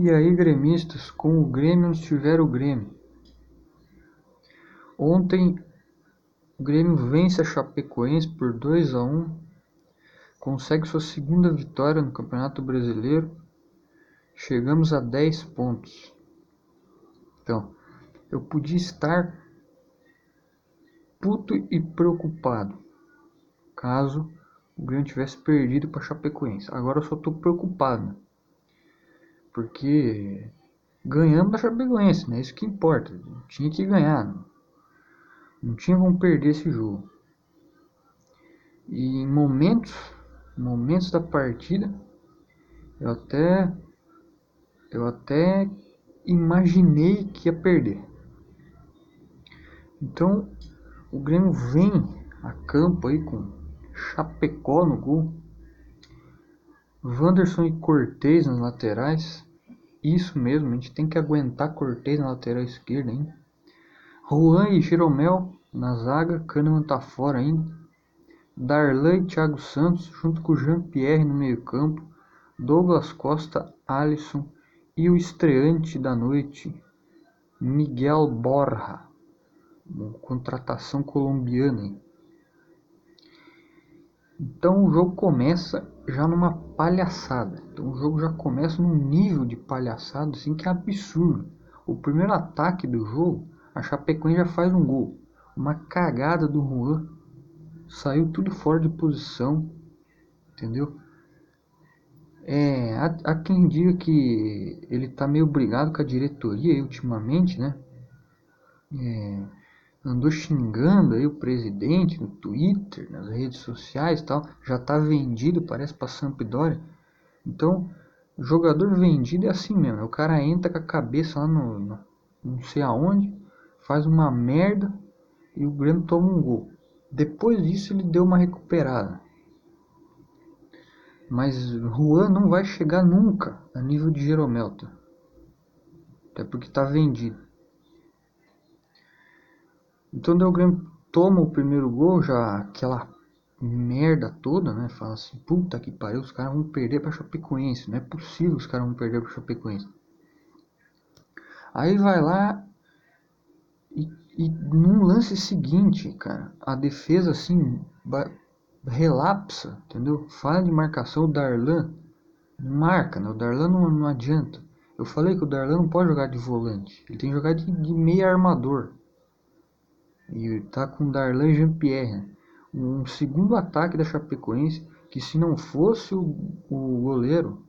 E aí, gremistas, com o Grêmio onde estiver o Grêmio. Ontem, o Grêmio vence a Chapecoense por 2 a 1 consegue sua segunda vitória no Campeonato Brasileiro. Chegamos a 10 pontos. Então, eu podia estar puto e preocupado caso o Grêmio tivesse perdido para Chapecoense. Agora eu só estou preocupado. Porque ganhamos da Chapecoense, né? Isso que importa. Tinha que ganhar. Não tinha como perder esse jogo. E em momentos, momentos da partida, eu até eu até imaginei que ia perder. Então, o Grêmio vem a campo aí com Chapecó no gol. Wanderson e Cortez nas laterais. Isso mesmo, a gente tem que aguentar Cortez na lateral esquerda ainda. Juan e Jeromel na zaga, Kahneman tá fora ainda. Darlan e Thiago Santos junto com Jean-Pierre no meio-campo. Douglas Costa, Alisson e o estreante da noite, Miguel Borja. Contratação colombiana. Hein? Então o jogo começa já numa palhaçada. Então o jogo já começa num nível de palhaçada assim que é absurdo. O primeiro ataque do jogo, a Chapecoense já faz um gol. Uma cagada do Juan. Saiu tudo fora de posição. Entendeu? É, há, há quem diga que ele tá meio brigado com a diretoria ultimamente, né? É, andou xingando aí o presidente no Twitter, nas redes sociais e tal, já está vendido, parece para Sampdoria. Então, jogador vendido é assim mesmo, o cara entra com a cabeça lá no, no não sei aonde, faz uma merda e o Grêmio toma um gol. Depois disso ele deu uma recuperada. Mas Juan não vai chegar nunca a nível de Jeromelta. Até porque está vendido. Então o Grêmio toma o primeiro gol, já aquela merda toda, né? Fala assim, puta que pariu, os caras vão perder pra Chapecoense. Não é possível os caras vão perder pra Chapecoense. Aí vai lá e, e num lance seguinte, cara, a defesa assim relapsa, entendeu? Fala de marcação, o Darlan marca, né? O Darlan não, não adianta. Eu falei que o Darlan não pode jogar de volante, ele tem que jogar de, de meia armador. E tá com Darlan Jean-Pierre. Um segundo ataque da Chapecoense que se não fosse o, o goleiro,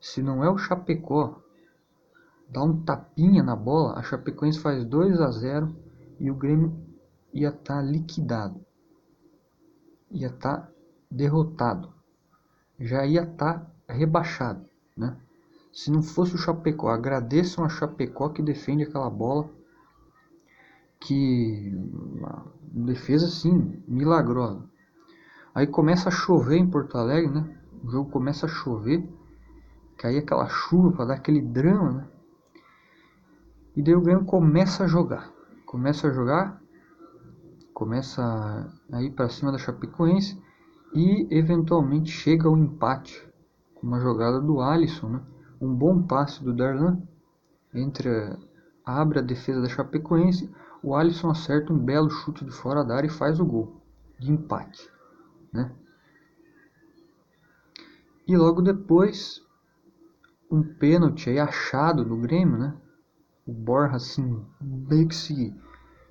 se não é o Chapecó, dá um tapinha na bola, a Chapecoense faz 2 a 0 e o Grêmio ia estar tá liquidado. Ia estar tá derrotado. Já ia estar tá rebaixado, né? Se não fosse o Chapecó, agradeçam a Chapecó que defende aquela bola que defesa assim milagrosa. Aí começa a chover em Porto Alegre, né? O jogo começa a chover, cair aquela chuva para dar aquele drama, né? E daí o Grêmio começa a jogar, começa a jogar, começa a ir para cima da Chapecoense e eventualmente chega ao empate com uma jogada do Alisson, né? Um bom passe do Darlan entre abre a defesa da Chapecoense o Alisson acerta um belo chute de fora da área e faz o gol de empate, né? E logo depois um pênalti aí achado do Grêmio, né? O Borja assim meio que se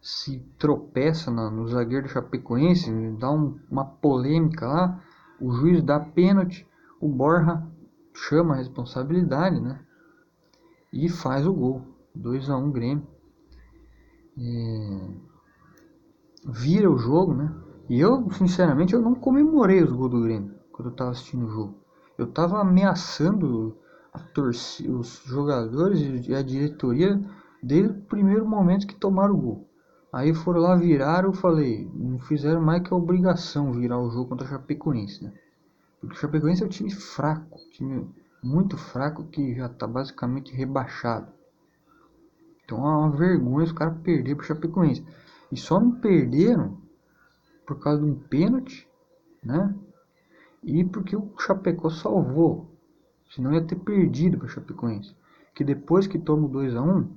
se tropeça na, no zagueiro do Chapecoense, dá um, uma polêmica lá, o juiz dá pênalti, o Borja chama a responsabilidade, né? E faz o gol, 2 a 1 um Grêmio é, vira o jogo, né? E eu, sinceramente, eu não comemorei os gols do Grêmio quando eu tava assistindo o jogo. Eu tava ameaçando torcida, os jogadores e a diretoria desde o primeiro momento que tomaram o gol. Aí foram lá, viraram, eu falei, não fizeram mais que a obrigação virar o jogo contra a Chapecoense, né? Porque o Chapecoense é um time fraco, time muito fraco que já está basicamente rebaixado. Então é uma vergonha os caras perderem pro Chapecoense. E só não perderam por causa de um pênalti, né? E porque o Chapecó salvou. Senão ia ter perdido para o Chapecoense. que depois que toma o 2 a 1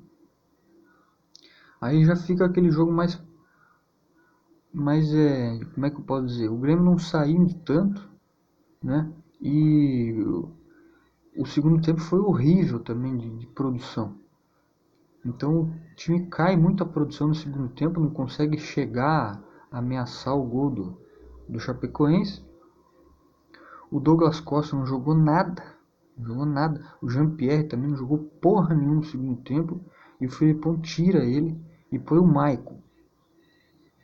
aí já fica aquele jogo mais mais é como é que eu posso dizer o Grêmio não saindo tanto né e o segundo tempo foi horrível também de, de produção então o time cai muito a produção no segundo tempo não consegue chegar a ameaçar o gol do, do Chapecoense o Douglas Costa não jogou nada não jogou nada. O Jean-Pierre também não jogou porra nenhuma no segundo tempo. E o Filipão tira ele e põe o Maicon.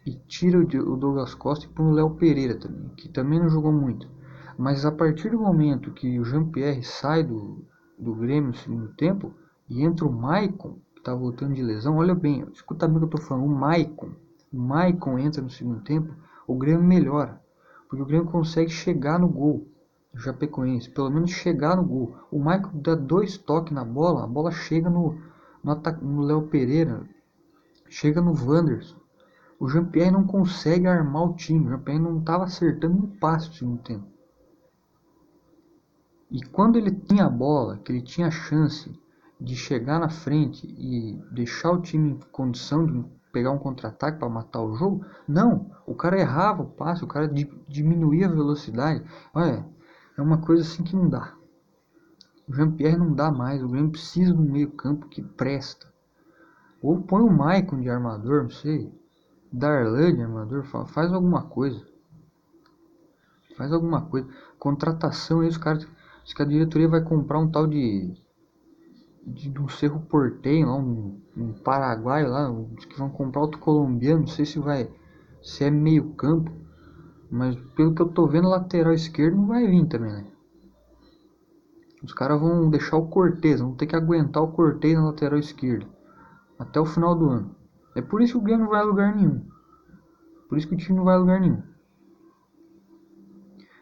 E tira o Douglas Costa e põe o Léo Pereira também, que também não jogou muito. Mas a partir do momento que o Jean-Pierre sai do, do Grêmio no segundo tempo e entra o Maicon, está voltando de lesão, olha bem, escuta bem o que eu estou falando, o Maicon. O Maicon entra no segundo tempo, o Grêmio melhora. Porque o Grêmio consegue chegar no gol. Chapecoense, pelo menos chegar no gol. O Michael dá dois toques na bola, a bola chega no, no, Léo Pereira, chega no Wanderson. O Jean-Pierre não consegue armar o time, o Jean-Pierre não estava acertando um passe no segundo tempo. E quando ele tinha a bola, que ele tinha a chance de chegar na frente e deixar o time em condição de pegar um contra-ataque para matar o jogo, não, o cara errava o passe, o cara diminuía a velocidade. Olha, é uma coisa assim que não dá. O Jean-Pierre não dá mais. O Grêmio precisa de um meio-campo que presta. Ou põe o Maicon de armador, não sei. Darlan de armador, faz alguma coisa. Faz alguma coisa. Contratação aí, os caras. Diz que a diretoria vai comprar um tal de. De, um Cerro Porteio lá, um, um Paraguai lá. Que vão comprar outro colombiano. Não sei se vai. Se é meio campo. Mas pelo que eu tô vendo, lateral esquerdo não vai vir também, né? Os caras vão deixar o Cortez, vão ter que aguentar o Cortez na lateral esquerda. Até o final do ano. É por isso que o Grêmio não vai a lugar nenhum. Por isso que o time não vai a lugar nenhum.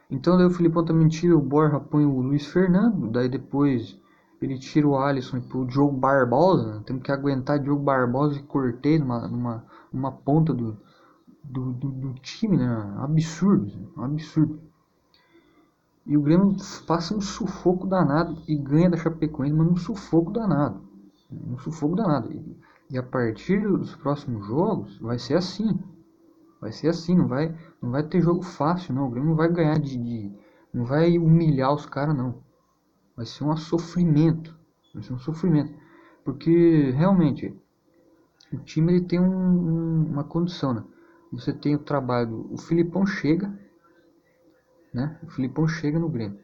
Então daí o Filipão também tira o Borja, põe o Luiz Fernando. Daí depois ele tira o Alisson põe o Diogo Barbosa. Né? Temos que aguentar Diogo Barbosa e Cortez numa, numa, numa ponta do, do, do, do time, né? Absurdo, um absurdo. E o Grêmio passa um sufoco danado e ganha da Chapecoense, mas um sufoco danado. Um sufoco danado. E, e a partir dos próximos jogos vai ser assim. Vai ser assim, não vai, não vai ter jogo fácil, não. O Grêmio não vai ganhar de. de não vai humilhar os caras, não. Vai ser um sofrimento. Vai ser um sofrimento. Porque realmente o time ele tem um, um, uma condição, né? você tem o trabalho. O Filipão chega, né? O Filipão chega no Grêmio.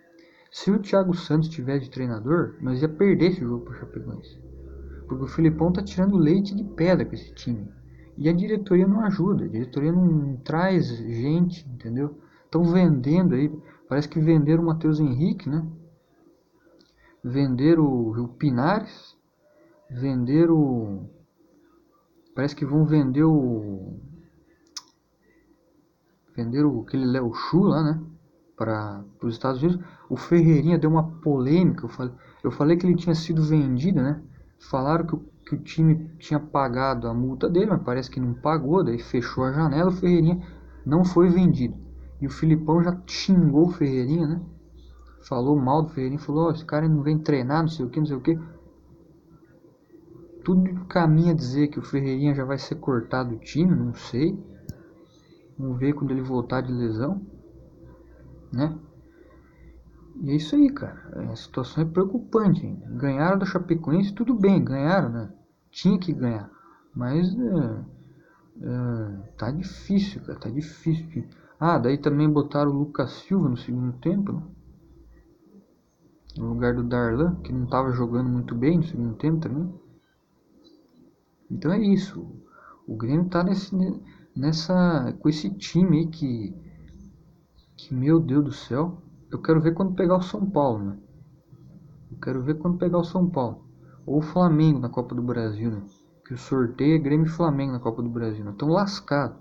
Se o Thiago Santos tiver de treinador, nós ia perder esse jogo para o Chapecoense. Porque o Filipão tá tirando leite de pedra com esse time. E a diretoria não ajuda, a diretoria não traz gente, entendeu? Estão vendendo aí, parece que venderam o Matheus Henrique, né? Venderam o, o Pinares, venderam. Parece que vão vender o venderam aquele Léo Chu lá, né? Para os Estados Unidos. O Ferreirinha deu uma polêmica. Eu falei, eu falei que ele tinha sido vendido, né? Falaram que o, que o time tinha pagado a multa dele, mas parece que não pagou. Daí fechou a janela. O Ferreirinha não foi vendido. E o Filipão já xingou o Ferreirinha, né? Falou mal do Ferreirinha. Falou: oh, esse cara não vem treinar, não sei o que, não sei o que. Tudo caminha a dizer que o Ferreirinha já vai ser cortado do time, não sei. Vamos ver quando ele voltar de lesão. Né? E é isso aí, cara. A situação é preocupante. Ainda. Ganharam da Chapecoense, tudo bem, ganharam, né? Tinha que ganhar. Mas é, é, tá difícil, cara. Tá difícil. Ah, daí também botaram o Lucas Silva no segundo tempo, né? No lugar do Darlan, que não estava jogando muito bem no segundo tempo também. Então é isso. O Grêmio tá nesse nessa com esse time aí que que meu Deus do céu, eu quero ver quando pegar o São Paulo, né? Eu quero ver quando pegar o São Paulo ou o Flamengo na Copa do Brasil, né? Que o sorteio é Grêmio e Flamengo na Copa do Brasil. Nós estamos lascados.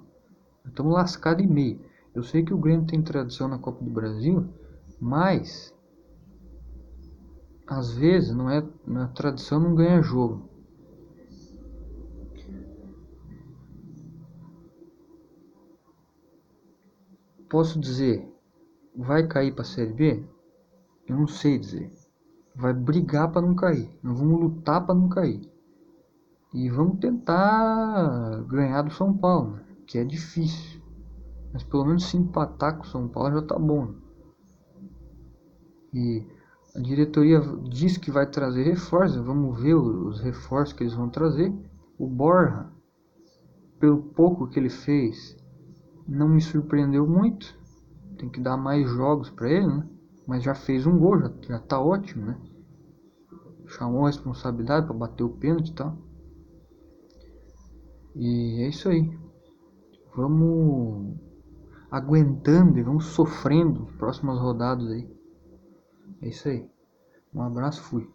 Estamos lascados e meio. Eu sei que o Grêmio tem tradição na Copa do Brasil, mas às vezes não é na tradição não ganha jogo. posso dizer, vai cair para a Série B? Eu não sei dizer. vai brigar para não cair. Nós vamos lutar para não cair. E vamos tentar ganhar do São Paulo, que é difícil. Mas pelo menos se empatar com o São Paulo já tá bom. E a diretoria diz que vai trazer reforços, vamos ver os reforços que eles vão trazer. O Borja, pelo pouco que ele fez, não me surpreendeu muito. Tem que dar mais jogos para ele, né? Mas já fez um gol, já, já tá ótimo, né? Chamou a responsabilidade para bater o pênalti e tal. E é isso aí. Vamos aguentando e vamos sofrendo próximas rodadas aí. É isso aí. Um abraço, fui.